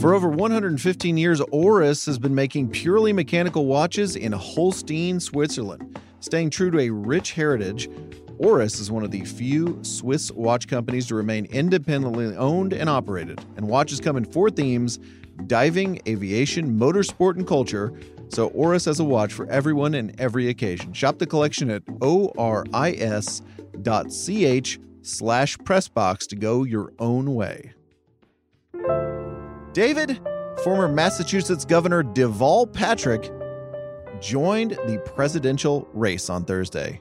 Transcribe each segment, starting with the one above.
For over 115 years, Oris has been making purely mechanical watches in Holstein, Switzerland. Staying true to a rich heritage, Oris is one of the few Swiss watch companies to remain independently owned and operated. And watches come in four themes diving, aviation, motorsport, and culture. So Oris has a watch for everyone and every occasion. Shop the collection at oris.ch slash pressbox to go your own way. David, former Massachusetts Governor Deval Patrick, joined the presidential race on Thursday.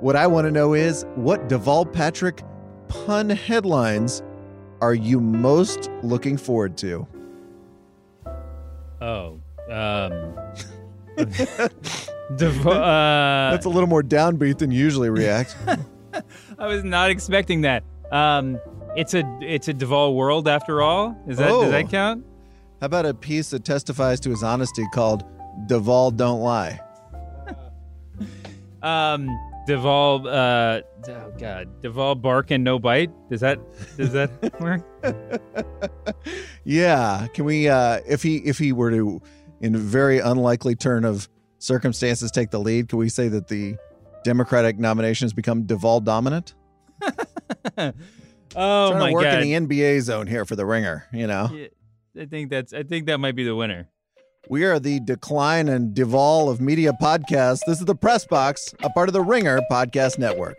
What I want to know is what Deval Patrick pun headlines are you most looking forward to? Oh, um, Dev- uh, That's a little more downbeat than you usually react. I was not expecting that. Um, it's a it's a Duvall world after all. Is that Oh. does that count? How about a piece that testifies to his honesty called Deval Don't Lie? Um, Duvall. Uh, oh God, Duvall bark and no bite. Does that does that work? Yeah. Can we uh if he if he were to in a very unlikely turn of circumstances take the lead, can we say that the Democratic nomination has become Deval dominant? Oh Trying my to work God. in the NBA zone here for the ringer, you know. Yeah, I think that's I think that might be the winner. We are the Decline and Deval of Media podcast. This is the Press Box, a part of the Ringer Podcast Network.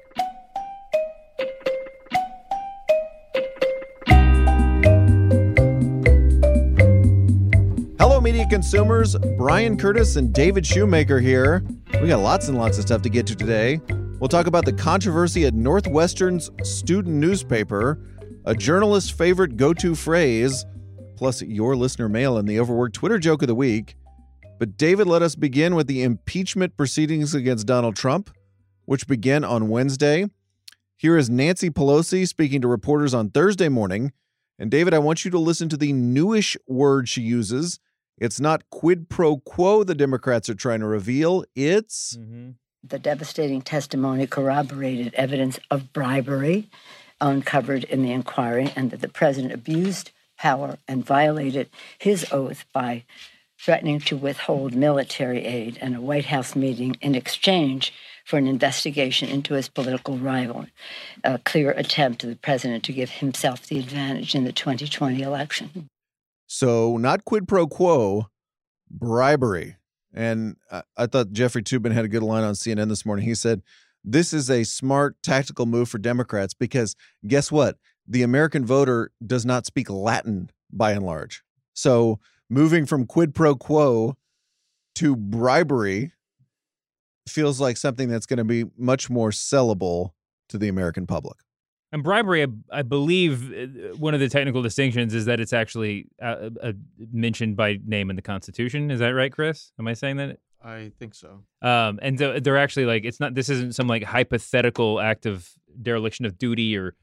Hello, media consumers. Bryan Curtis and David Shoemaker here. We got lots and lots of stuff to get to today. We'll talk about the controversy at Northwestern's student newspaper, a journalist's favorite go to phrase, plus your listener mail and the overworked Twitter joke of the week. But David, let us begin with the impeachment proceedings against Donald Trump, which began on Wednesday. Here is Nancy Pelosi speaking to reporters on Thursday morning. And David, I want you to listen to the newish word she uses. It's not quid pro quo the Democrats are trying to reveal. It's mm-hmm. The devastating testimony corroborated evidence of bribery uncovered in the inquiry and that the president abused power and violated his oath by threatening to withhold military aid and a White House meeting in exchange for an investigation into his political rival, a clear attempt of the president to give himself the advantage in the 2020 election. So, not quid pro quo, bribery. And I, thought Jeffrey Toobin had a good line on CNN this morning. He said, This is a smart tactical move for Democrats because guess what? The American voter does not speak Latin by and large. So, moving from quid pro quo to bribery feels like something that's going to be much more sellable to the American public. And bribery, I, I believe, uh, one of the technical distinctions is that it's actually uh, uh, mentioned by name in the Constitution. Is that right, Chris? Am I saying that? I think so. Um, and so they're actually like, it's not. This isn't some like hypothetical act of dereliction of duty or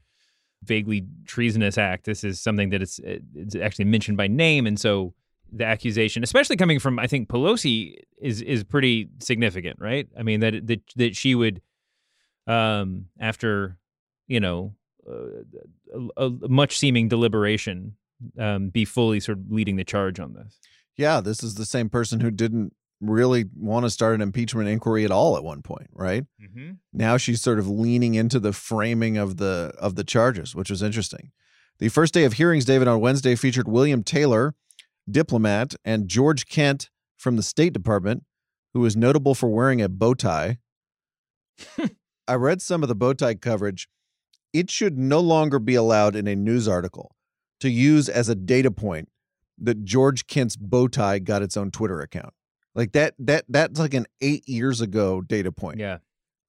vaguely treasonous act. This is something that it's it's actually mentioned by name, and so the accusation, especially coming from I think Pelosi, is is pretty significant, right? I mean that that that she would, um, after you know, uh, a, a much seeming deliberation, um, be fully sort of leading the charge on this. Yeah, this is the same person who didn't really want to start an impeachment inquiry at all at one point, right? Mm-hmm. Now she's sort of leaning into the framing of the of the charges, which was interesting. The first day of hearings, David, on Wednesday featured William Taylor, diplomat, and George Kent from the State Department, who is notable for wearing a bow tie. I read some of the bow tie coverage. It should no longer be allowed in a news article to use as a data point that George Kent's bow tie got its own Twitter account. Like that that that's like an 8 years ago data point. Yeah.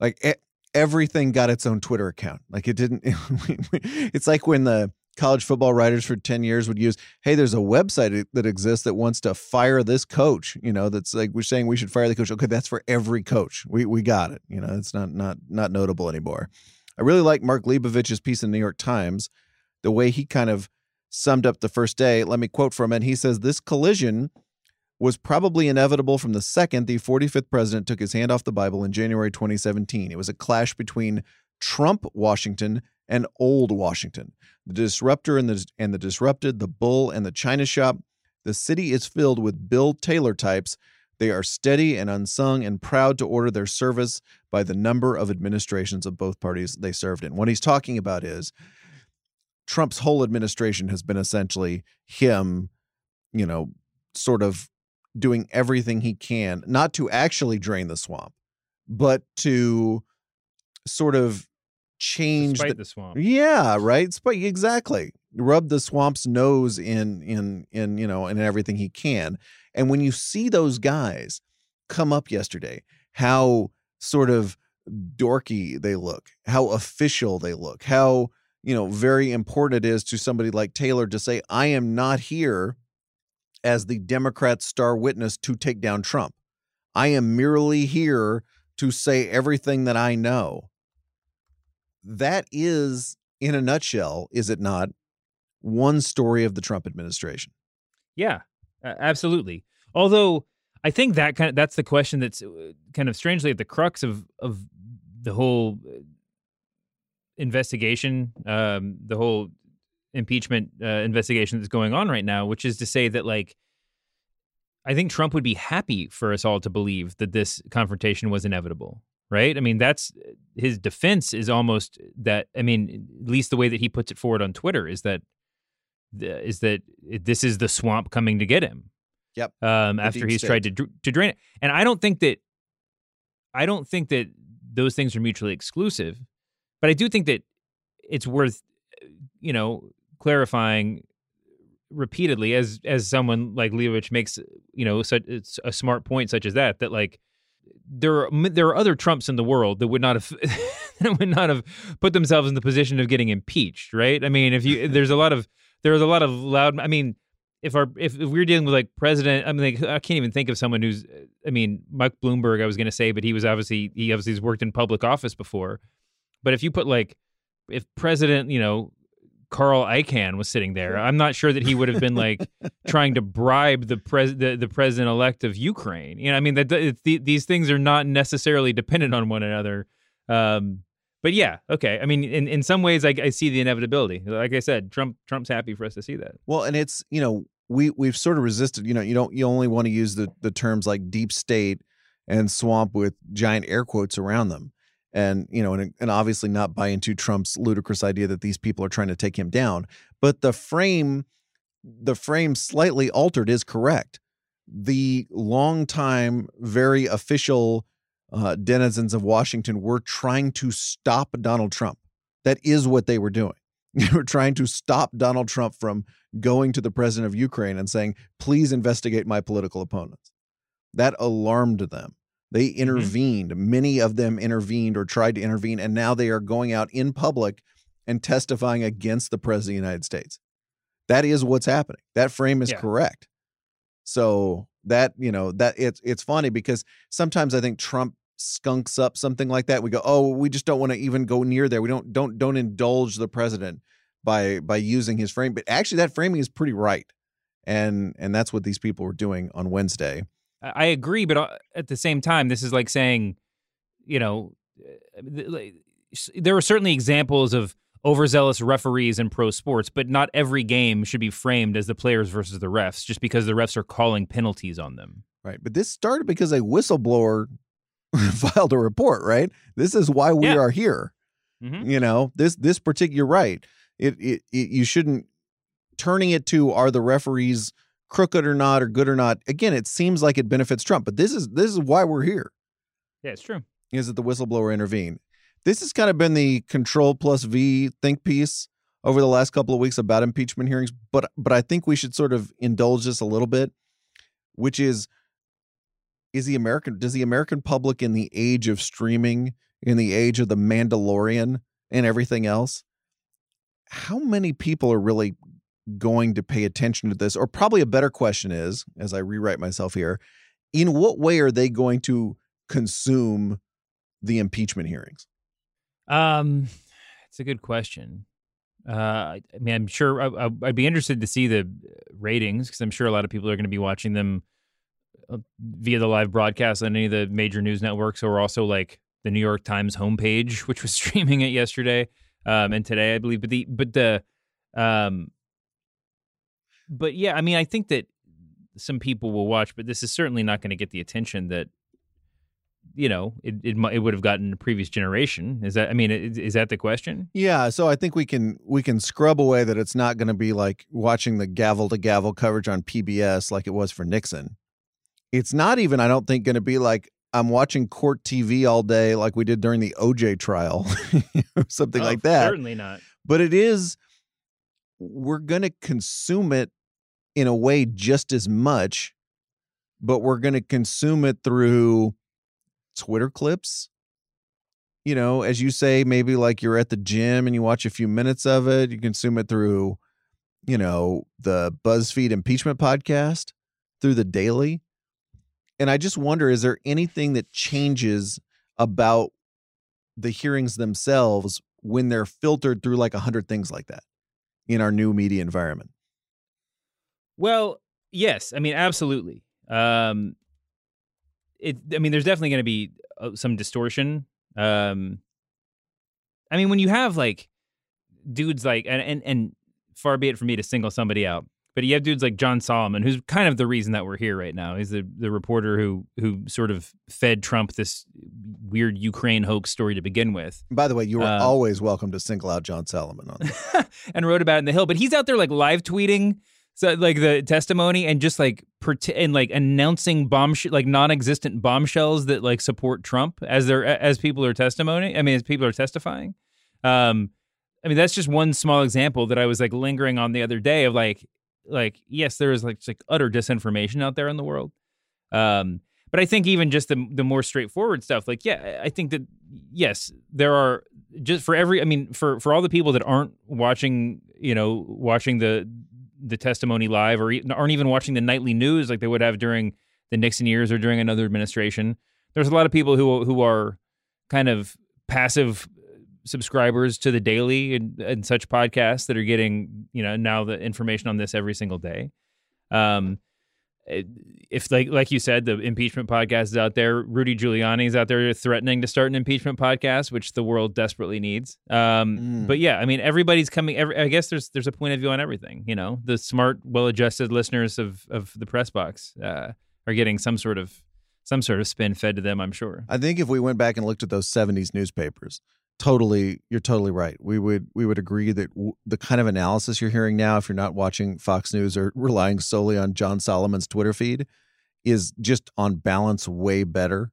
Like e- everything got its own Twitter account. Like it didn't it's like when the college football writers for 10 years would use, "Hey, there's a website that exists that wants to fire this coach." You know, that's like we're saying we should fire the coach. Okay, that's for every coach. We we got it. You know, it's not not not notable anymore. I really like Mark Leibovich's piece in the New York Times, the way he kind of summed up the first day. Let me quote from it. He says, This collision was probably inevitable from the second the 45th president took his hand off the Bible in January 2017. It was a clash between Trump Washington and old Washington, the disruptor and the, and the disrupted, the bull and the China shop. The city is filled with Bill Taylor types. They are steady and unsung and proud to order their service by the number of administrations of both parties they served in. What he's talking about is Trump's whole administration has been essentially him, you know, sort of doing everything he can, not to actually drain the swamp, but to sort of change the, the swamp. yeah, right. Exactly, rub the swamp's nose in in in you know in everything he can. And when you see those guys come up yesterday, how sort of dorky they look, how official they look, how you know very important it is to somebody like Taylor to say, "I am not here as the Democrat star witness to take down Trump. I am merely here to say everything that I know." That is, in a nutshell, is it not, one story of the Trump administration? Yeah, uh, absolutely. Although I think that kind of that's the question that's uh, kind of strangely at the crux of of the whole uh, investigation, um, the whole impeachment uh, investigation that's going on right now, which is to say that like I think Trump would be happy for us all to believe that this confrontation was inevitable, right? I mean, that's his defense is almost that. I mean, at least the way that he puts it forward on Twitter is that is that this is the swamp coming to get him. Yep. Um, after he's state. tried to dr- to drain it, and I don't think that I don't think that those things are mutually exclusive, but I do think that it's worth you know clarifying repeatedly as as someone like Leibovich makes you know such it's a smart point such as that that like there are there are other Trumps in the world that would not have that would not have put themselves in the position of getting impeached, right? I mean, if you there's a lot of there's a lot of loud. I mean, if our if, if we're dealing with like president, I mean, like, I can't even think of someone who's. I mean, Mike Bloomberg, I was going to say, but he was obviously he obviously has worked in public office before. But if you put like if President, you know, Carl Icahn was sitting there, I'm not sure that he would have been like trying to bribe the pres the, the president elect of Ukraine. You know, I mean that these things are not necessarily dependent on one another. Um, but yeah, okay. I mean, in, in some ways, I, I see the inevitability. Like I said, Trump Trump's happy for us to see that. Well, and it's you know we we've sort of resisted. You know, you don't you only want to use the the terms like deep state and swamp with giant air quotes around them, and you know, and and obviously not buy into Trump's ludicrous idea that these people are trying to take him down. But the frame, the frame slightly altered is correct. The longtime, very official uh, denizens of Washington were trying to stop Donald Trump. That is what they were doing. They were trying to stop Donald Trump from going to the president of Ukraine and saying, please investigate my political opponents. That alarmed them. They intervened. Many of them intervened or tried to intervene. And now they are going out in public and testifying against the president of the United States. That is what's happening. That frame is Yeah. correct. So that, you know, that it's it's funny because sometimes I think Trump skunks up something like that. We go, oh, we just don't want to even go near there. We don't don't don't indulge the president by by using his frame. But actually, that framing is pretty right, and and that's what these people were doing on Wednesday. I agree, but uh, at the same time, this is like saying, you know, like, s- there are certainly examples of overzealous referees in pro sports, but not every game should be framed as the players versus the refs just because the refs are calling penalties on them. Right. But this started because a whistleblower filed a report, right? This is why we Yeah. are here. Mhm. You know, this this particular right. It, it it you shouldn't turning it to are the referees crooked or not or good or not. Again, it seems like it benefits Trump, but this is this is why we're here. Yeah, it's true. Is that the whistleblower intervened? This has kind of been the control plus V think piece over the last couple of weeks about impeachment hearings, but but I think we should sort of indulge this a little bit, which is is the American does the American public in the age of streaming, in the age of the Mandalorian and everything else, how many people are really going to pay attention to this? Or probably a better question is, as I rewrite myself here, in what way are they going to consume the impeachment hearings? Um, it's a good question. Uh, I mean, I'm sure I, I'd be interested to see the ratings because I'm sure a lot of people are going to be watching them uh, via the live broadcast on any of the major news networks, or also like the New York Times homepage, which was streaming it yesterday um, and today, I believe. But the but the um, but yeah, I mean, I think that some people will watch, but this is certainly not going to get the attention that you know it it, it would have gotten the previous generation. Is that I mean is, is that the question? Yeah, so I think we can we can scrub away that it's not going to be like watching the gavel to gavel coverage on PBS like it was for Nixon. It's not even I don't think going to be like I'm watching court TV all day like we did during the OJ trial, something Oh, like that. Certainly not. But it is we're going to consume it in a way just as much, but we're going to consume it through Twitter clips. You know, as you say, maybe like you're at the gym and you watch a few minutes of it. You consume it through, you know, the BuzzFeed impeachment podcast, through the daily. And I just wonder is there anything that changes about the hearings themselves when they're filtered through like a hundred things like that in our new media environment? Well, yes, I mean absolutely. Um, it. I mean, there's definitely going to be uh, some distortion. Um, I mean, when you have like dudes like and and and far be it for me to single somebody out, but you have dudes like John Solomon, who's kind of the reason that we're here right now. He's the the reporter who who sort of fed Trump this weird Ukraine hoax story to begin with. By the way, you are Um, always welcome to single out John Solomon on that. and wrote about it in the Hill. But he's out there like live tweeting, so like the testimony and just like and like announcing bombsh like non-existent bombshells that like support Trump as they're as people are testimony. I mean, as people are testifying. Um, I mean, that's just one small example that I was like lingering on the other day of like like yes, there is like like utter disinformation out there in the world. Um, but I think even just the the more straightforward stuff, like yeah, I think that yes, there are just for every. I mean, for for all the people that aren't watching, you know, watching the the testimony live or aren't even watching the nightly news like they would have during the Nixon years or during another administration. There's a lot of people who who are kind of passive subscribers to the daily and, and such podcasts that are getting you know now the information on this every single day. Um, if like like you said, the impeachment podcast is out there. Rudy Giuliani is out there threatening to start an impeachment podcast, which the world desperately needs. Um, Mm. But yeah, I mean, everybody's coming. Every, I guess there's there's a point of view on everything. You know, the smart, well-adjusted listeners of of the press box uh, are getting some sort of some sort of spin fed to them. I'm sure. I think if we went back and looked at those 70s newspapers, totally you're totally right. We would we would agree that w- the kind of analysis you're hearing now if you're not watching Fox News or relying solely on John Solomon's Twitter feed is just on balance way better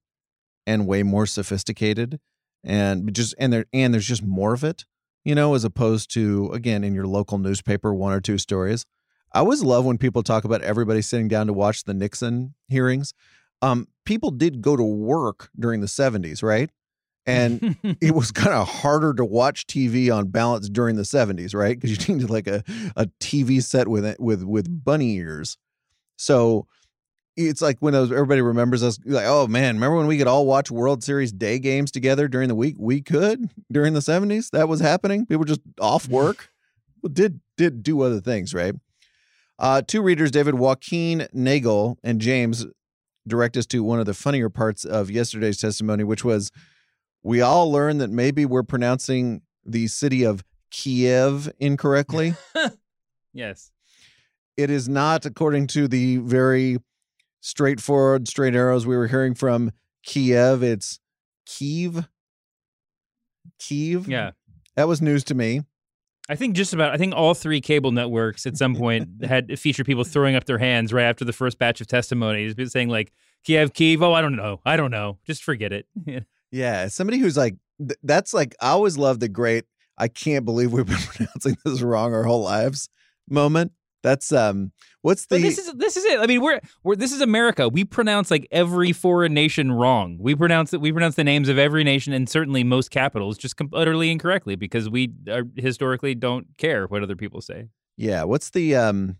and way more sophisticated and just and there and there's just more of it, you know, as opposed to again in your local newspaper one or two stories. I always love when people talk about everybody sitting down to watch the Nixon hearings. Um, people did go to work during the 70s, right? And it was kind of harder to watch TV on balance during the 70s, right? Because you needed like a, a TV set with it, with with bunny ears. So it's like when those everybody remembers us like, oh man, remember when we could all watch World Series day games together during the week? We could during the 70s. That was happening. People were just off work. Well, did did do other things, right? Uh, two readers, David Joaquin Nagel and James, direct us to one of the funnier parts of yesterday's testimony, which was we all learned that maybe we're pronouncing the city of Kiev incorrectly. yes. it is not, according to the very straightforward, straight arrows we were hearing from Kiev. It's Kiev. Kiev. Yeah. That was news to me. I think just about. I think all three cable networks at some point had featured people throwing up their hands right after the first batch of testimony, just saying like Kiev, Kiev. Oh, I don't know. I don't know. Just forget it. Yeah, somebody who's like th- that's like I always love the great I can't believe we've been pronouncing this wrong our whole lives moment. That's um what's the But this is this is it. I mean, we're we're this is America. We pronounce like every foreign nation wrong. We pronounce it. We pronounce the names of every nation and certainly most capitals just com- utterly incorrectly because we are, historically don't care what other people say. Yeah, what's the um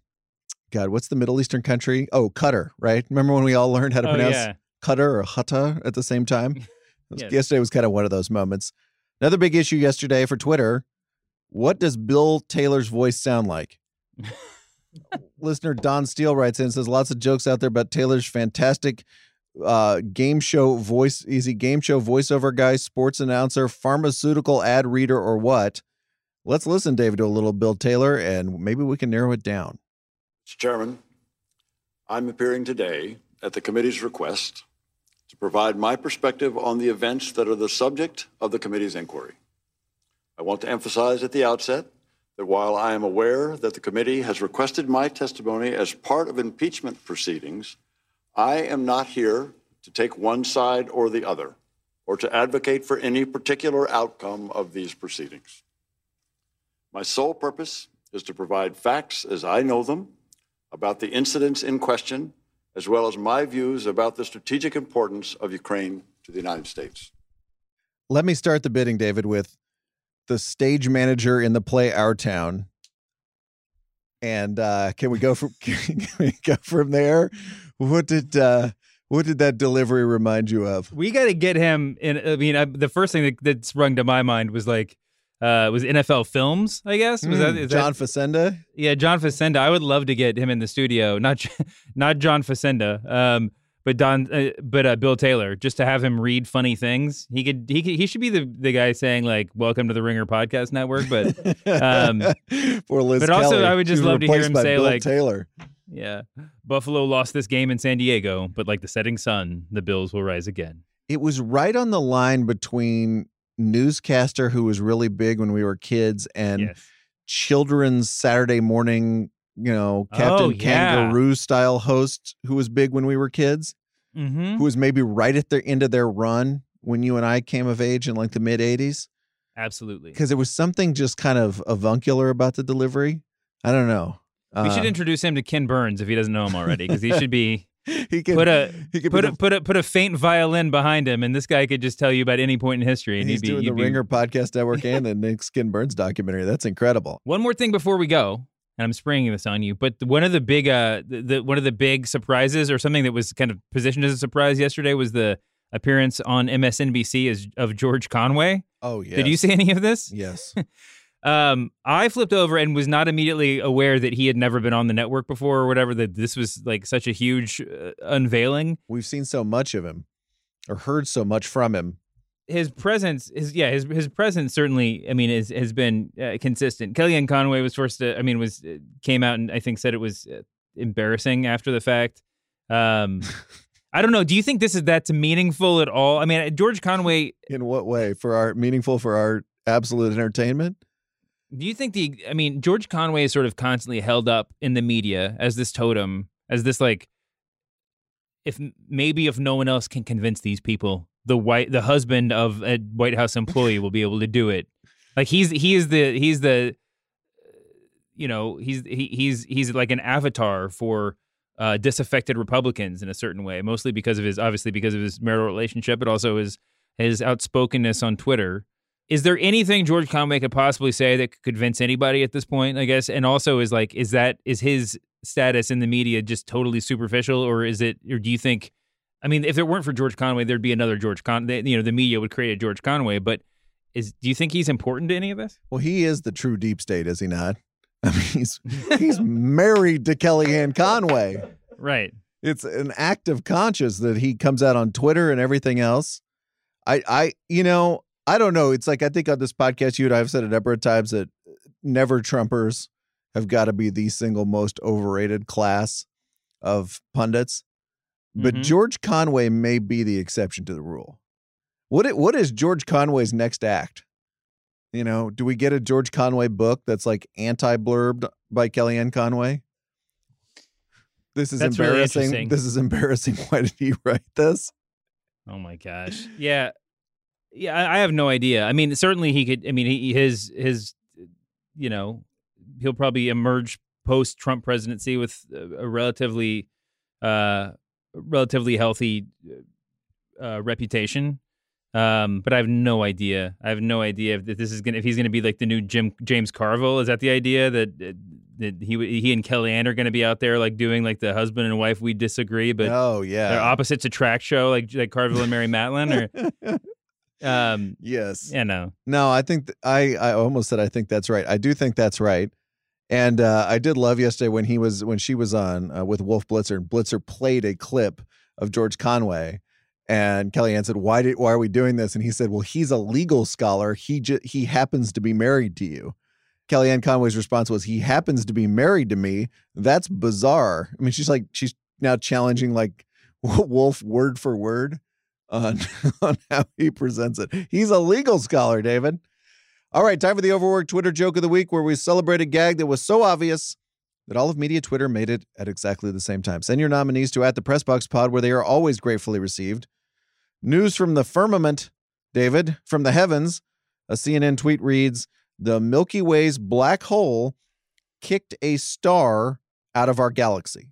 God, what's the Middle Eastern country? Oh, Qatar, right? Remember when we all learned how to Oh pronounce yeah, Qatar or Hutta at the same time? Yes. Yesterday was kind of one of those moments. Another big issue yesterday for Twitter. What does Bill Taylor's voice sound like? Listener Don Steele writes in and says lots of jokes out there about Taylor's fantastic uh, game show voice. Is he game show voiceover guy, sports announcer, pharmaceutical ad reader, or what? Let's listen, David, to a little Bill Taylor, and maybe we can narrow it down. Mr. Chairman, I'm appearing today at the committee's request to provide my perspective on the events that are the subject of the committee's inquiry. I want to emphasize at the outset that while I am aware that the committee has requested my testimony as part of impeachment proceedings, I am not here to take one side or the other or to advocate for any particular outcome of these proceedings. My sole purpose is to provide facts as I know them about the incidents in question, as well as my views about the strategic importance of Ukraine to the United States. Let me start the bidding, David, with the stage manager in the play Our Town. And uh, can we go from can we go from there? What did uh, what did that delivery remind you of? We got to get him in. I mean, I, the first thing that, that sprung to my mind was like, uh, was NFL Films, I guess. Was Mm, that, is John that, Facenda? yeah, John Facenda. I would love to get him in the studio. Not not John Facenda, um, but Don, uh, but uh, Bill Taylor, just to have him read funny things. He could he could, he should be the the guy saying like, "Welcome to the Ringer Podcast Network." But Um, For Liz but also, Kelly. I would just love to hear him say, Bill like- Taylor. yeah, Buffalo lost this game in San Diego, but like the setting sun, the Bills will rise again. It was right on the line between newscaster who was really big when we were kids and yes. children's Saturday morning, you know, Captain Oh, yeah. Kangaroo style host who was big when we were kids, Mm-hmm. who was maybe right at the end of their run when you and I came of age in like the mid 80s. Absolutely. Because there was something just kind of avuncular about the delivery. I don't know. We should Uh, introduce him to Ken Burns if he doesn't know him already, because he should be he could put a he could put a put a put a faint violin behind him, and this guy could just tell you about any point in history, and he's he'd be, doing the be- Ringer podcast network and the Nick Skin Burns documentary. That's incredible. One more thing before we go, and I'm springing this on you, but one of the big uh the, the one of the big surprises, or something that was kind of positioned as a surprise yesterday, was the appearance on MSNBC as of George Conway. Oh yeah. Did you see any of this? Yes. Um, I flipped over and was not immediately aware that he had never been on the network before or whatever. That this was like such a huge uh, unveiling. We've seen so much of him or heard so much from him. His presence, his yeah, his his presence certainly. I mean, is has been uh, consistent. Kellyanne Conway was forced to. I mean, was uh, came out and I think said it was uh, embarrassing after the fact. Um, I don't know. Do you think this is that's meaningful at all? I mean, George Conway. In what way? For our meaningful for our absolute entertainment? Do you think the? I mean, George Conway is sort of constantly held up in the media as this totem, as this like, if maybe if no one else can convince these people, the white the husband of a White House employee will be able to do it. Like he's he is the he's the, you know he's he, he's he's like an avatar for uh, disaffected Republicans in a certain way, mostly because of his obviously because of his marital relationship, but also his his outspokenness on Twitter. Is there anything George Conway could possibly say that could convince anybody at this point? I guess, and also is like, is that is his status in the media just totally superficial, or is it, or do you think? I mean, if it weren't for George Conway, there'd be another George Con. You know, the media would create a George Conway. But is do you think he's important to any of this? Well, he is the true deep state, is he not? I mean, he's he's married to Kellyanne Conway. Right. It's an act of conscience that he comes out on Twitter and everything else. I, I, you know, I don't know. It's like I think on this podcast, you and I have said a number of times that never Trumpers have got to be the single most overrated class of pundits. But Mhm. George Conway may be the exception to the rule. What it, what is George Conway's next act? You know, do we get a George Conway book that's like anti-blurbed by Kellyanne Conway? This is That's embarrassing. interesting. this is embarrassing. Why did he write this? Oh my gosh. Yeah. Yeah, I, have no idea. I mean, certainly he could. I mean, he, his his, you know, he'll probably emerge post Trump presidency with a, relatively, uh, relatively healthy uh, reputation. Um, but I have no idea. I have no idea if this is gonna if he's gonna be like the new Jim James Carville. Is that the idea that that he he and Kellyanne are gonna be out there like doing like the husband and wife we disagree, but oh they're yeah. opposites attract show like like Carville and Mary Matalin or um yes. yeah no No, I think th- I I almost said I think that's right. I do think that's right. And uh, I did love yesterday when he was when she was on uh, with Wolf Blitzer and Blitzer played a clip of George Conway and Kellyanne said, "Why did why are we doing this?" And he said, "Well, he's a legal scholar. He ju- he happens to be married to you." Kellyanne Conway's response was, "He happens to be married to me. That's bizarre." I mean, she's like she's now challenging like Wolf word for word on on how he presents it. He's a legal scholar, David. All right, time for the overworked Twitter joke of the week, where we celebrate a gag that was so obvious that all of media Twitter made it at exactly the same time. Send your nominees to at the Pressbox Pod, where they are always gratefully received. News from the firmament, David, from the heavens. A CNN tweet reads The Milky Way's black hole kicked a star out of our galaxy.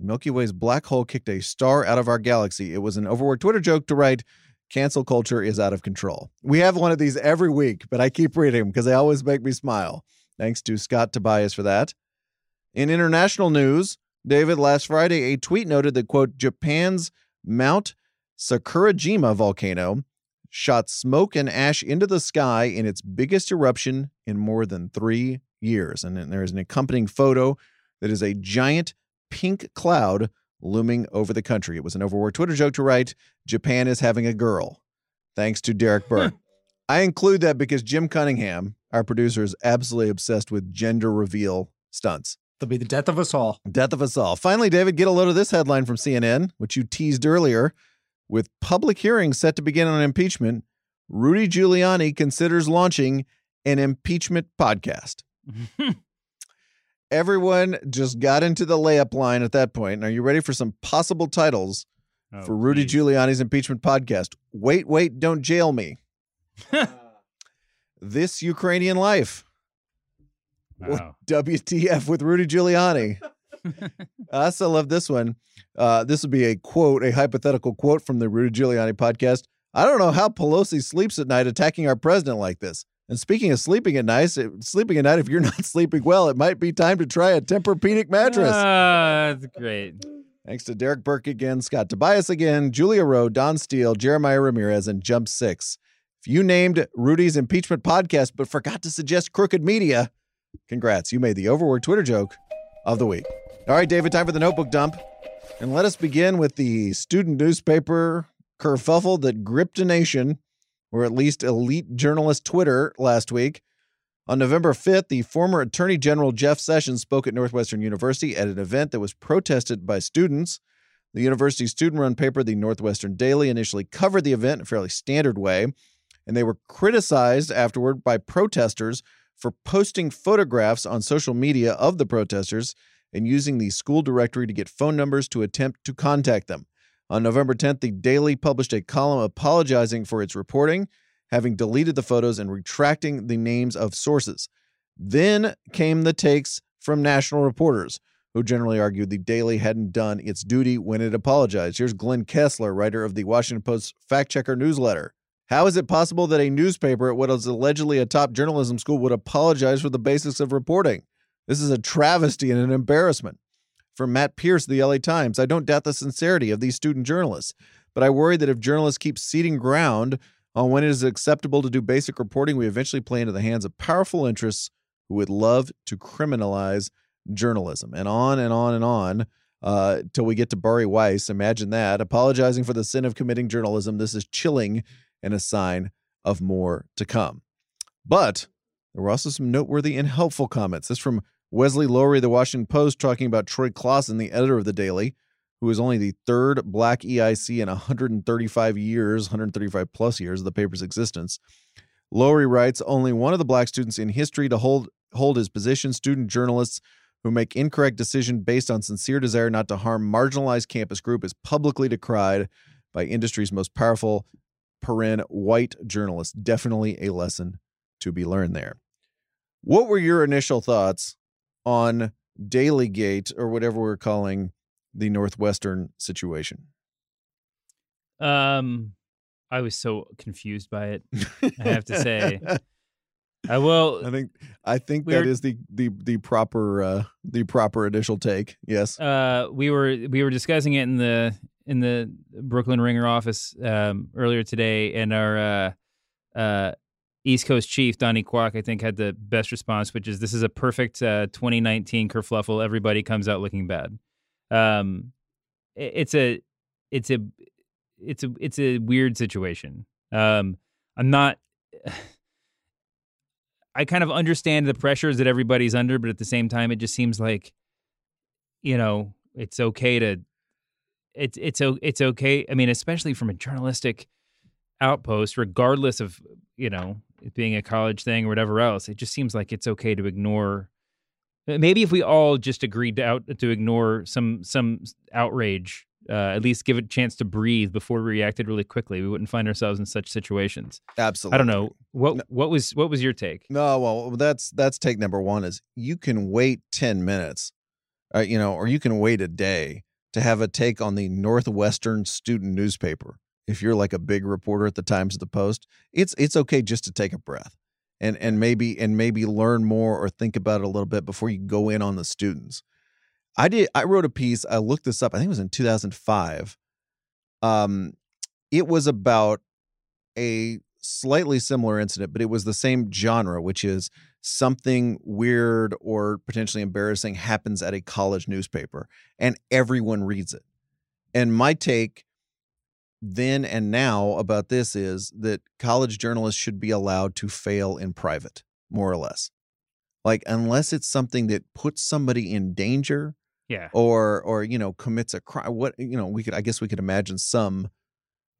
Milky Way's black hole kicked a star out of our galaxy. It was an overworked Twitter joke to write, cancel culture is out of control. We have one of these every week, but I keep reading them because they always make me smile. Thanks to Scott Tobias for that. In international news, David, last Friday, a tweet noted that, quote, Japan's Mount Sakurajima volcano shot smoke and ash into the sky in its biggest eruption in more than three years. And then there's an accompanying photo that is a giant pink cloud looming over the country. It was an overworked Twitter joke to write, Japan is having a girl, thanks to Derek Burke. I include that because Jim Cunningham, our producer, is absolutely obsessed with gender reveal stunts. They'll be the death of us all. Death of us all. Finally, David, get a load of this headline from CNN, which you teased earlier. With public hearings set to begin on impeachment, Rudy Giuliani considers launching an impeachment podcast. Everyone just got into the layup line at that point. Are you ready for some possible titles Oh, for Rudy geez. Giuliani's impeachment podcast? Wait, wait, don't jail me. this Ukrainian life. Wow. WTF with Rudy Giuliani. I also love this one. Uh, this would be a quote, a hypothetical quote from the Rudy Giuliani podcast. I don't know how Pelosi sleeps at night attacking our president like this. And speaking of sleeping at night, sleeping at night, if you're not sleeping well, it might be time to try a Tempur-Pedic mattress. Ah, that's great. Thanks to Derek Burke again, Scott Tobias again, Julia Rowe, Don Steele, Jeremiah Ramirez, and Jump Six. If you named Rudy's impeachment podcast but forgot to suggest crooked media, congrats. You made the overworked Twitter joke of the week. All right, David, time for the notebook dump. And let us begin with the student newspaper kerfuffle that gripped a nation, or at least elite journalist Twitter last week. On November 5th, the former Attorney General Jeff Sessions spoke at Northwestern University at an event that was protested by students. The university's student run paper, the Northwestern Daily, initially covered the event in a fairly standard way, and they were criticized afterward by protesters for posting photographs on social media of the protesters and using the school directory to get phone numbers to attempt to contact them. On November 10th, the Daily published a column apologizing for its reporting having deleted the photos and retracting the names of sources. Then came the takes from national reporters, who generally argued the Daily hadn't done its duty when it apologized. Here's Glenn Kessler, writer of the Washington Post fact checker newsletter. How is it possible that a newspaper at what is allegedly a top journalism school would apologize for the basics of reporting? This is a travesty and an embarrassment. From Matt Pearce, of the LA Times, I don't doubt the sincerity of these student journalists, but I worry that if journalists keep ceding ground on when it is acceptable to do basic reporting, we eventually play into the hands of powerful interests who would love to criminalize journalism. And on and on and on uh, till we get to Bari Weiss. Imagine that. Apologizing for the sin of committing journalism. This is chilling and a sign of more to come. But there were also some noteworthy and helpful comments. This from Wesley Lowery, the Washington Post, talking about Troy Closson, the editor of the Daily, who is only the third black EIC in 135 years, 135 plus years of the paper's existence. Lowery writes only one of the black students in history to hold hold his position, student journalists who make incorrect decision based on sincere desire not to harm marginalized campus group is publicly decried by industry's most powerful paren white journalists. Definitely a lesson to be learned there. What were your initial thoughts on Daily Gate or whatever we're calling the Northwestern situation? Um, I was so confused by it. I have to say. I will. I think I think We that were- is the the the proper uh the proper initial take. Yes. Uh, we were we were discussing it in the in the Brooklyn Ringer office um, earlier today, and our uh, uh, East Coast chief Donnie Kwak, I think, had the best response, which is this is a perfect uh, 2019 kerfluffle. Everybody comes out looking bad. Um, it's a it's a it's a it's a weird situation. Um, I'm not. I kind of understand the pressures that everybody's under, but at the same time, it just seems like, you know, it's okay to it's it's it's okay. I mean, especially from a journalistic outpost, regardless of you know it being a college thing or whatever else. It just seems like it's okay to ignore. Maybe if we all just agreed to out to ignore some some outrage, uh, at least give it a chance to breathe before we reacted really quickly, we wouldn't find ourselves in such situations. Absolutely. I don't know what what was what was your take? No, well, that's that's take number one is you can wait ten minutes, uh, you know, or you can wait a day to have a take on the Northwestern student newspaper if you're like a big reporter at the Times of the Post, it's it's okay just to take a breath and and maybe and maybe learn more or think about it a little bit before you go in on the students. I did I wrote a piece, I looked this up, I think it was in 2005. Um it was about a slightly similar incident, but it was the same genre, which is something weird or potentially embarrassing happens at a college newspaper and everyone reads it. And my take then and now about this is that college journalists should be allowed to fail in private, more or less. Like unless it's something that puts somebody in danger, yeah, or or you know commits a crime. What you know, we could I guess we could imagine some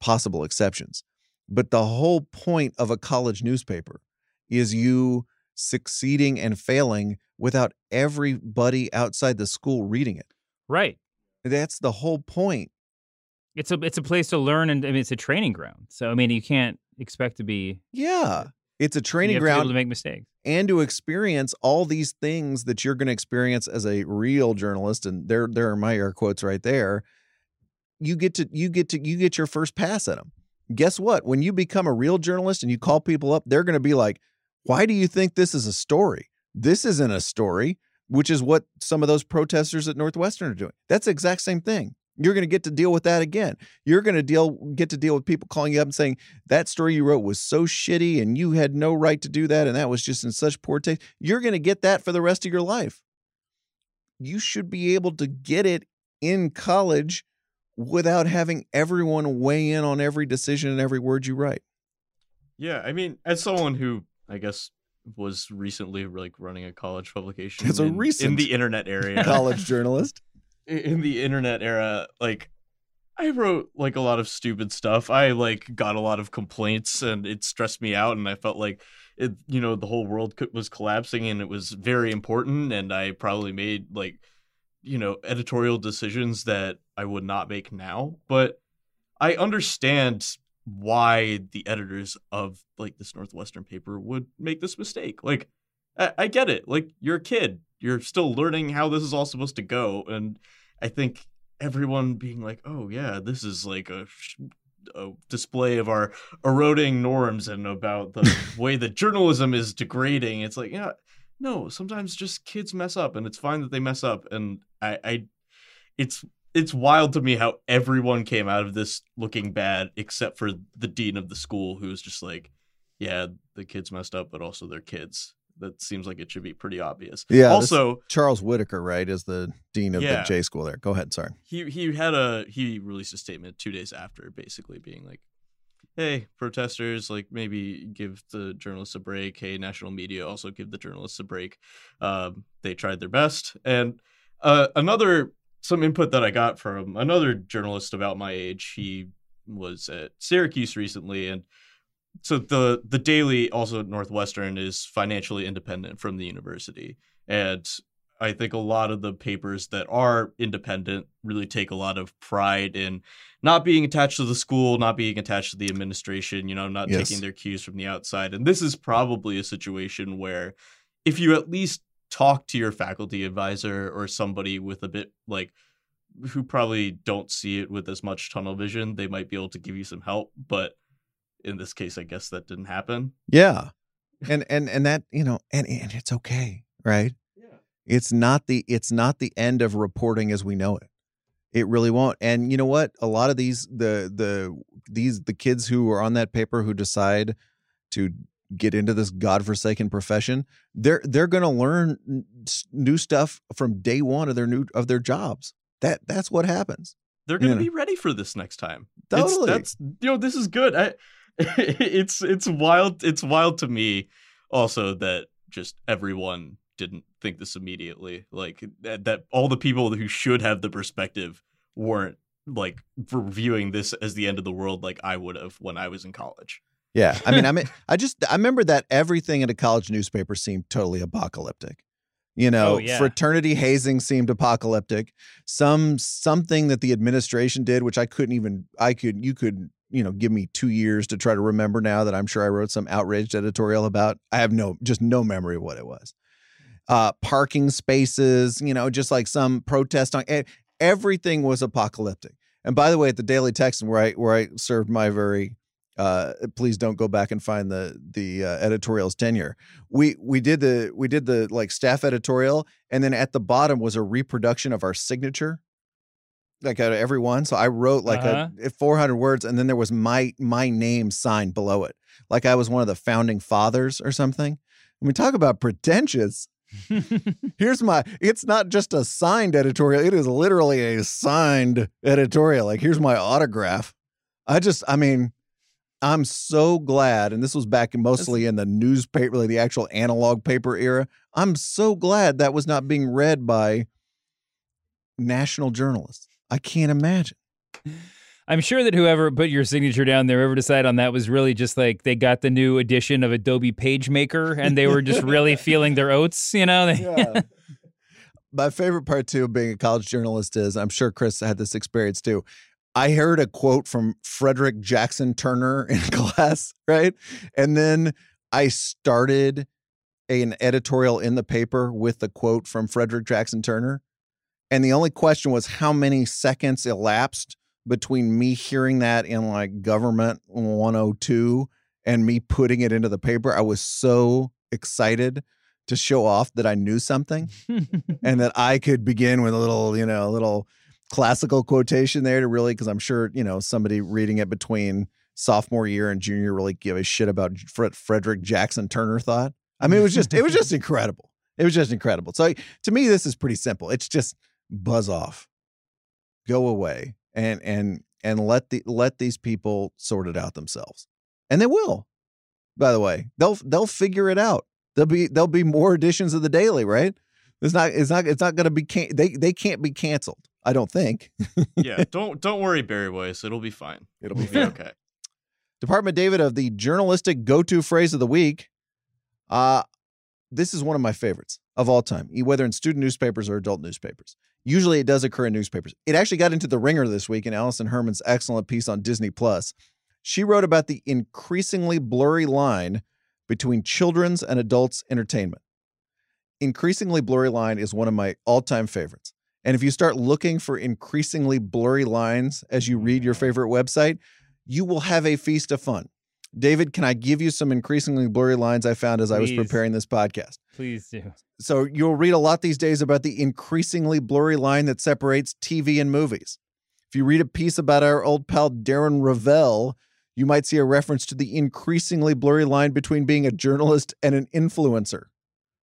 possible exceptions, but the whole point of a college newspaper is you succeeding and failing without everybody outside the school reading it. Right. That's the whole point it's a it's a place to learn and I mean it's a training ground. So I mean you can't expect to be Yeah. It's a training you ground to, to make mistakes and to experience all these things that you're going to experience as a real journalist and there there are my air quotes right there. You get to you get to you get your first pass at them. Guess what? When you become a real journalist and you call people up, they're going to be like, "Why do you think this is a story? This isn't a story." Which is what some of those protesters at Northwestern are doing. That's the exact same thing. You're going to get to deal with that again. You're going to deal get to deal with people calling you up and saying that story you wrote was so shitty and you had no right to do that and that was just in such poor taste. You're going to get that for the rest of your life. You should be able to get it in college without having everyone weigh in on every decision and every word you write. Yeah, I mean, as someone who I guess was recently like running a college publication as a in, recent in the internet area college journalist in the internet era, like I wrote like a lot of stupid stuff. I like got a lot of complaints and it stressed me out and I felt like it you know the whole world was collapsing and it was very important and I probably made like you know editorial decisions that I would not make now, but I understand why the editors of like this Northwestern paper would make this mistake. Like I, I get it. Like you're a kid. You're still learning how this is all supposed to go and I think everyone being like, "Oh yeah, this is like a, a display of our eroding norms and about the way that journalism is degrading." It's like, yeah, no. Sometimes just kids mess up, and it's fine that they mess up. And I, I it's it's wild to me how everyone came out of this looking bad except for the dean of the school, who's just like, "Yeah, the kids messed up, but also they're kids." That seems like it should be pretty obvious. Yeah. Also, Charles Whitaker, right, is the dean of Yeah. the J school there. Go ahead. Sorry. he he had a he released a statement two days after, basically being like, "Hey, protesters, like maybe give the journalists a break. Hey, national media, also give the journalists a break. Um, they tried their best." And uh, another some input that I got from another journalist about my age. He was at Syracuse recently, and so the the Daily, also Northwestern, is financially independent from the university, and I think a lot of the papers that are independent really take a lot of pride in not being attached to the school, not being attached to the administration, you know, not Yes. taking their cues from the outside. And this is probably a situation where if you at least talk to your faculty advisor or somebody with a bit like who probably don't see it with as much tunnel vision, they might be able to give you some help, but in this case I guess that didn't happen. Yeah. And and and that, you know, and and it's okay, right? Yeah. It's not the it's not the end of reporting as we know it. It really won't. And you know what? A lot of these the the these the kids who are on that paper who decide to get into this godforsaken profession, they're they're going to learn new stuff from day 1 of their new of their jobs. That that's what happens. they're going to be ready for this next time. It's- Totally. that's you know this is good. I, it's it's wild. It's wild to me also that just everyone didn't think this immediately. Like that, that all the people who should have the perspective weren't like reviewing this as the end of the world like I would have when I was in college. Yeah, I mean, I mean, I just I remember that everything in a college newspaper seemed totally apocalyptic. You know, Oh, yeah. fraternity hazing seemed apocalyptic. Some something that the administration did, which I couldn't even I could you could you know give me two years to try to remember now that I'm sure I wrote some outraged editorial about. I have no just no memory of what it was. Uh, parking spaces, you know, just like some protest on everything was apocalyptic. And by the way, at the Daily Texan, where I where I served my very uh, please don't go back and find the the uh, editorial's tenure. We we did the we did the like staff editorial, and then at the bottom was a reproduction of our signature, like out of every one. So I wrote like Uh-huh. a 400 words, and then there was my my name signed below it, like I was one of the founding fathers or something. I mean, talk about pretentious. Here's my it's not just a signed editorial, it is literally a signed editorial. Like here's my autograph. I just I mean, I'm so glad and this was back mostly in the newspaper, like the actual analog paper era. I'm so glad that was not being read by national journalists. I can't imagine. I'm sure that whoever put your signature down there, whoever decided on that, was really just like they got the new edition of Adobe PageMaker and they were just really feeling their oats, you know? They- My favorite part too of being a college journalist is I'm sure Chris had this experience too. I heard a quote from Frederick Jackson Turner in class, right? And then I started an editorial in the paper with the quote from Frederick Jackson Turner. And the only question was how many seconds elapsed between me hearing that in like government 102 and me putting it into the paper. I was so excited to show off that I knew something and that I could begin with a little, you know, a little classical quotation there to really, because I'm sure, you know, somebody reading it between sophomore year and junior really give a shit about Fred, Frederick Jackson Turner thought. I mean, it was just, it was just incredible. It was just incredible. So to me, this is pretty simple. It's just buzz off, go away, and and and let the let these people sort it out themselves, and they will. By the way, they'll they'll figure it out. There'll be there'll be more editions of the Daily, right? It's not it's not it's not going to be can- they they can't be canceled. I don't think. yeah, don't don't worry, Bari Weiss. It'll be fine. It'll be It'll be okay. Department David of the journalistic go-to phrase of the week. Uh this is one of my favorites of all time, whether in student newspapers or adult newspapers. Usually it does occur in newspapers. It actually got into the ringer this week in Alison Herman's excellent piece on Disney Plus. She wrote about the increasingly blurry line between children's and adults' entertainment. Increasingly blurry line is one of my all-time favorites. And if you start looking for increasingly blurry lines as you read your favorite website, you will have a feast of fun. David, can I give you some increasingly blurry lines I found as I was preparing this podcast? Please do. So you'll read a lot these days about the increasingly blurry line that separates TV and movies. If you read a piece about our old pal Darren Rovell, you might see a reference to the increasingly blurry line between being a journalist and an influencer.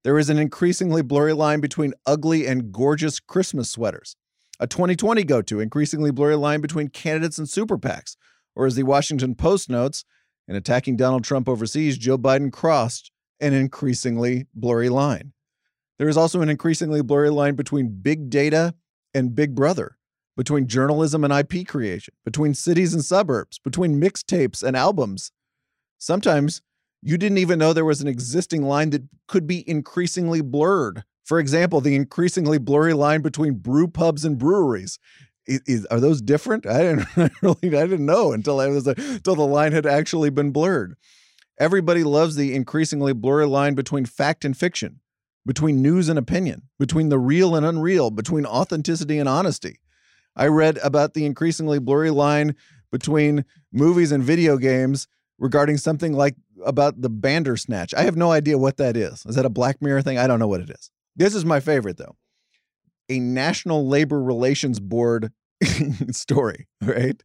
There is an increasingly blurry line between ugly and gorgeous Christmas sweaters. A 2020 go to, increasingly blurry line between candidates and super PACs. Or as the Washington Post notes, in attacking Donald Trump overseas, Joe Biden crossed an increasingly blurry line. There is also an increasingly blurry line between big data and big brother, between journalism and IP creation, between cities and suburbs, between mixtapes and albums. Sometimes you didn't even know there was an existing line that could be increasingly blurred. For example, the increasingly blurry line between brew pubs and breweries. I- Is, are those different? I didn't I really I didn't know until I was until the line had actually been blurred. Everybody loves the increasingly blurry line between fact and fiction, between news and opinion, between the real and unreal, between authenticity and honesty. I read about the increasingly blurry line between movies and video games regarding something like about the Bandersnatch. I have no idea what that is. Is that a Black Mirror thing? I don't know what it is. This is my favorite though. A National Labor Relations Board story, right?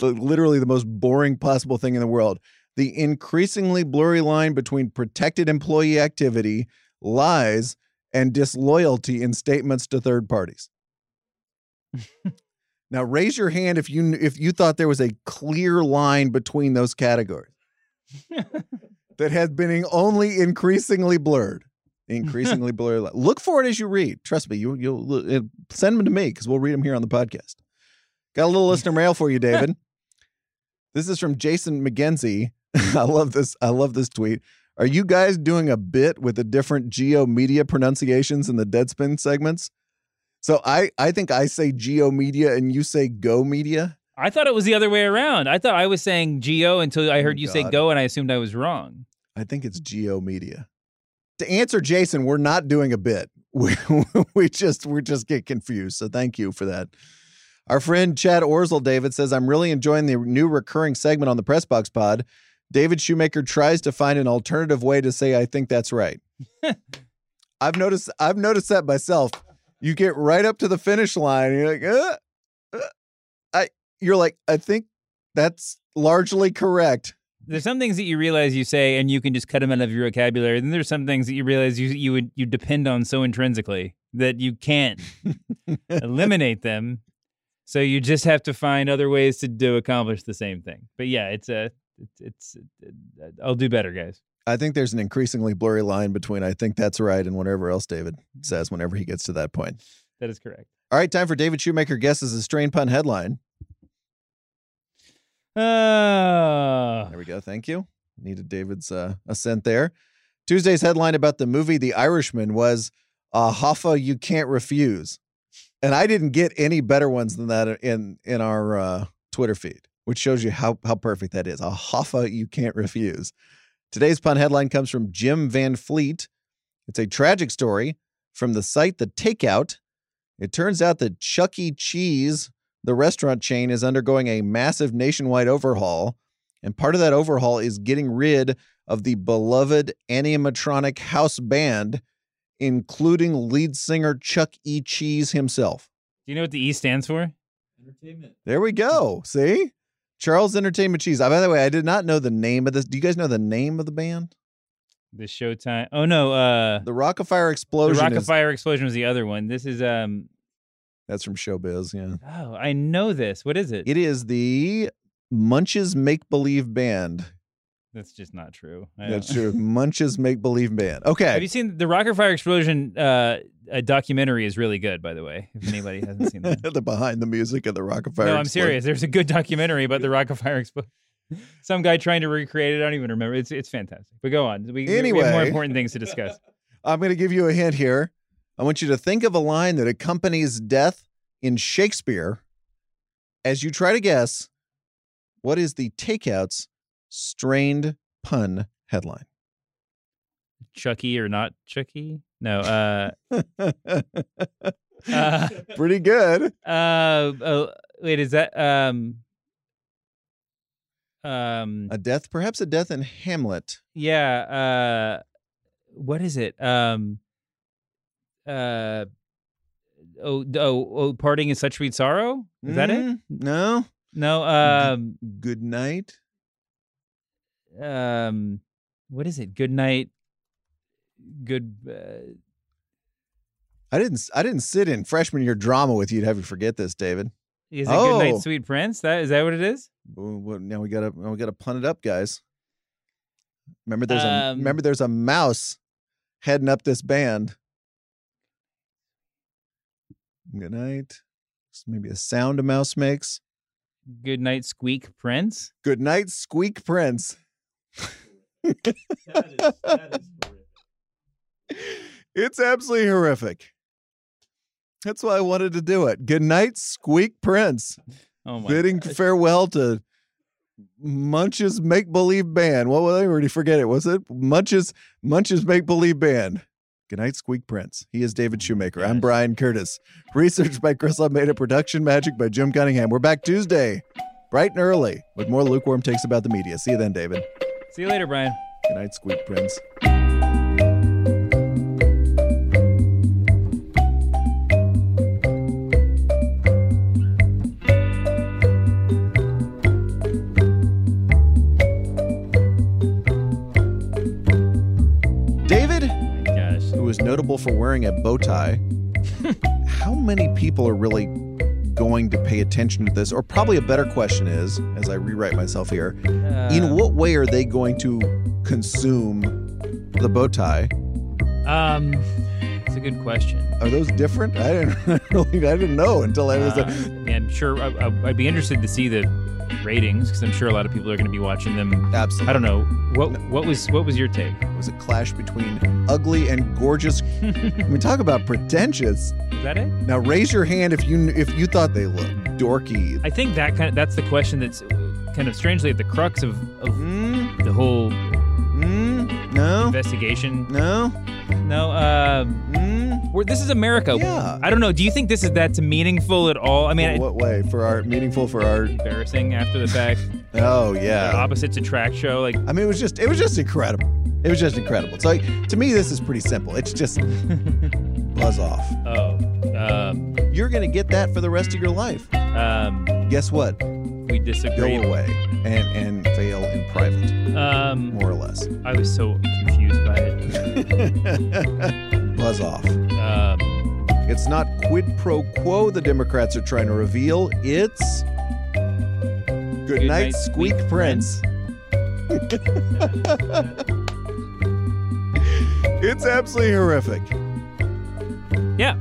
Literally the most boring possible thing in the world. The increasingly blurry line between protected employee activity, lies, and disloyalty in statements to third parties. now raise your hand if you if you thought there was a clear line between those categories that has been only increasingly blurred. Increasingly blurred. Look for it as you read. Trust me, you you'll uh, send them to me because we'll read them here on the podcast. Got a little listener mail for you, David. this is from Jason McGenzie. I love this. I love this tweet. Are you guys doing a bit with the different Geo Media pronunciations in the Deadspin segments? So I I think I say Geo Media and you say Go Media. I thought it was the other way around. I thought I was saying Geo until I oh heard Oh, you say go, and I assumed I was wrong. I think it's Geo Media. To answer Jason, we're not doing a bit. We, we just we're just get confused. So thank you for that. Our friend Chad Orzel David says, I'm really enjoying the new recurring segment on the Pressbox Pod. David Shoemaker tries to find an alternative way to say I think that's right. I've noticed I've noticed that myself. You get right up to the finish line, and you're like, uh, uh, I you're like, I think that's largely correct. There's some things that you realize you say, and you can just cut them out of your vocabulary. Then there's some things that you realize you you would you depend on so intrinsically that you can't eliminate them. So you just have to find other ways to do accomplish the same thing. But yeah, it's a it's, it's I'll do better, guys. I think there's an increasingly blurry line between I think that's right and whatever else David says whenever he gets to that point. That is correct. All right, time for David Shoemaker guesses a strain pun headline. Uh, There we go. Thank you. Needed David's uh, assent there. Tuesday's headline about the movie The Irishman was a Hoffa you can't refuse. And I didn't get any better ones than that in in our uh, Twitter feed, which shows you how how perfect that is. A Hoffa you can't refuse. Today's pun headline comes from Jim Van Fleet. It's a tragic story from the site The Takeout. It turns out that Chuck E. Cheese, the restaurant chain, is undergoing a massive nationwide overhaul. And part of that overhaul is getting rid of the beloved animatronic house band, including lead singer Chuck E. Cheese himself. do you know what the E stands for? Entertainment. There we go. See? Charles Entertainment Cheese. Uh, By the way, I did not know the name of this. Do you guys know the name of the band? The Showtime. Oh no, uh, The Rockafire the Explosion. Rocket is- Fire Explosion was the other one. This is um. that's from Showbiz. Yeah. Oh, I know this. What is it? It is the Munch's Make Believe Band. That's just not true. That's true. Munch's Make Believe Band. Okay. Have you seen the Rockafire Explosion? Uh, a documentary is really good, by the way. If anybody hasn't seen that. the behind the music of the Rockafire. no, I'm Explosion. serious. There's a good documentary about the Rockafire Explosion. Some guy trying to recreate it. I don't even remember. It's it's fantastic. But go on. We, we- we have more important things to discuss. I'm going to give you a hint here. I want you to think of a line that accompanies death in Shakespeare as you try to guess what is the takeout's strained pun headline. Chucky or not Chucky? No. Uh. uh, Pretty good. uh oh, wait. Is that um. Um. A death, perhaps a death in Hamlet. Yeah. Uh. What is it? Um. Uh. Oh, oh, oh, parting is such sweet sorrow. Is that it? Mm, No. No. Um. Good night. Um. What is it? Good night. Good. Uh, I didn't. I didn't sit in freshman year drama with you to have you forget this, David. is it good Oh. night, sweet prince? That is that what it is? Well, now we gotta. Now we gotta pun it up, guys. Remember, there's a. Um, Remember, there's a mouse heading up this band. Good night. It's maybe a sound a mouse makes. Good night, squeak prince. Good night, Squeak Prince. That is, that is horrific. It's absolutely horrific. That's why I wanted to do it. Good night, Squeak Prince. Oh my. Bidding gosh. farewell to Munch's Make Believe Band. What well, I already forget it. Was it Munch's Munch's Make Believe Band? Good night, Squeak Prince. He is David oh Shoemaker. I'm. Bryan Curtis. Research by Chris Almeida. Production magic by Jim Cunningham. We're back Tuesday, bright and early, with more lukewarm takes about the media. See you then, David. See you later, Bryan. Good night, Squeak Prince. David, oh Gosh. who was notable for wearing a bow tie, how many people are really going to pay attention to this? Or probably a better question is, as I rewrite myself here, Uh, in what way are they going to consume the bow tie? Um, it's a good question. Are those different? I didn't really, I didn't know until I was. Uh, yeah, I'm sure I, I'd be interested to see the ratings because I'm sure a lot of people are going to be watching them. absolutely. I don't know what what was what was your take? It was a clash between ugly and gorgeous. we talk about pretentious. Is that it? Now raise your hand if you if you thought they looked dorky. I think that kind of that's the question that's kind of strangely at the crux of, of Mm, the whole mm, no, investigation. no, No, uh, mm. we're, this is America. Yeah. I don't know. Do you think this is that's meaningful at all? I mean, In it's what way for our meaningful for our? embarrassing after the fact. Oh The yeah. opposites attract show. Like, I mean, it was just it was just incredible. It was just incredible. So like, to me, this is pretty simple. It's just buzz off. oh, um, You're gonna get that for the rest of your life. um, Guess what? We disagree. Go away and and fail in private, Um, more or less. I was so confused by it. buzz off. Um, It's not quid pro quo the Democrats are trying to reveal. It's good, night, night, squeak, squeak, prince. it's absolutely horrific. yeah,